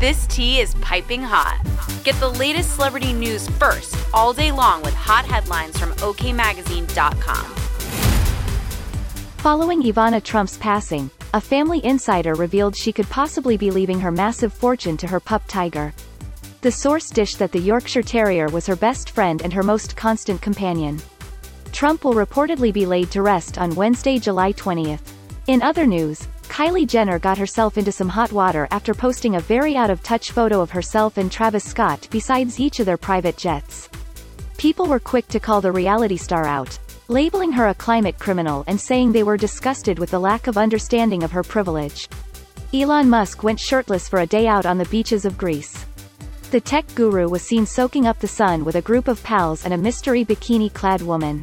This tea is piping hot. Get the latest celebrity news first all day long with hot headlines from OKMagazine.com. Following Ivana Trump's passing, a family insider revealed she could possibly be leaving her massive fortune to her pup Tiger. The source dished that the Yorkshire Terrier was her best friend and her most constant companion. Trump will reportedly be laid to rest on Wednesday, July 20th. In other news, Kylie Jenner got herself into some hot water after posting a very out-of-touch photo of herself and Travis Scott besides each of their private jets. People were quick to call the reality star out, labeling her a climate criminal and saying they were disgusted with the lack of understanding of her privilege. Elon Musk went shirtless for a day out on the beaches of Greece. The tech guru was seen soaking up the sun with a group of pals and a mystery bikini-clad woman.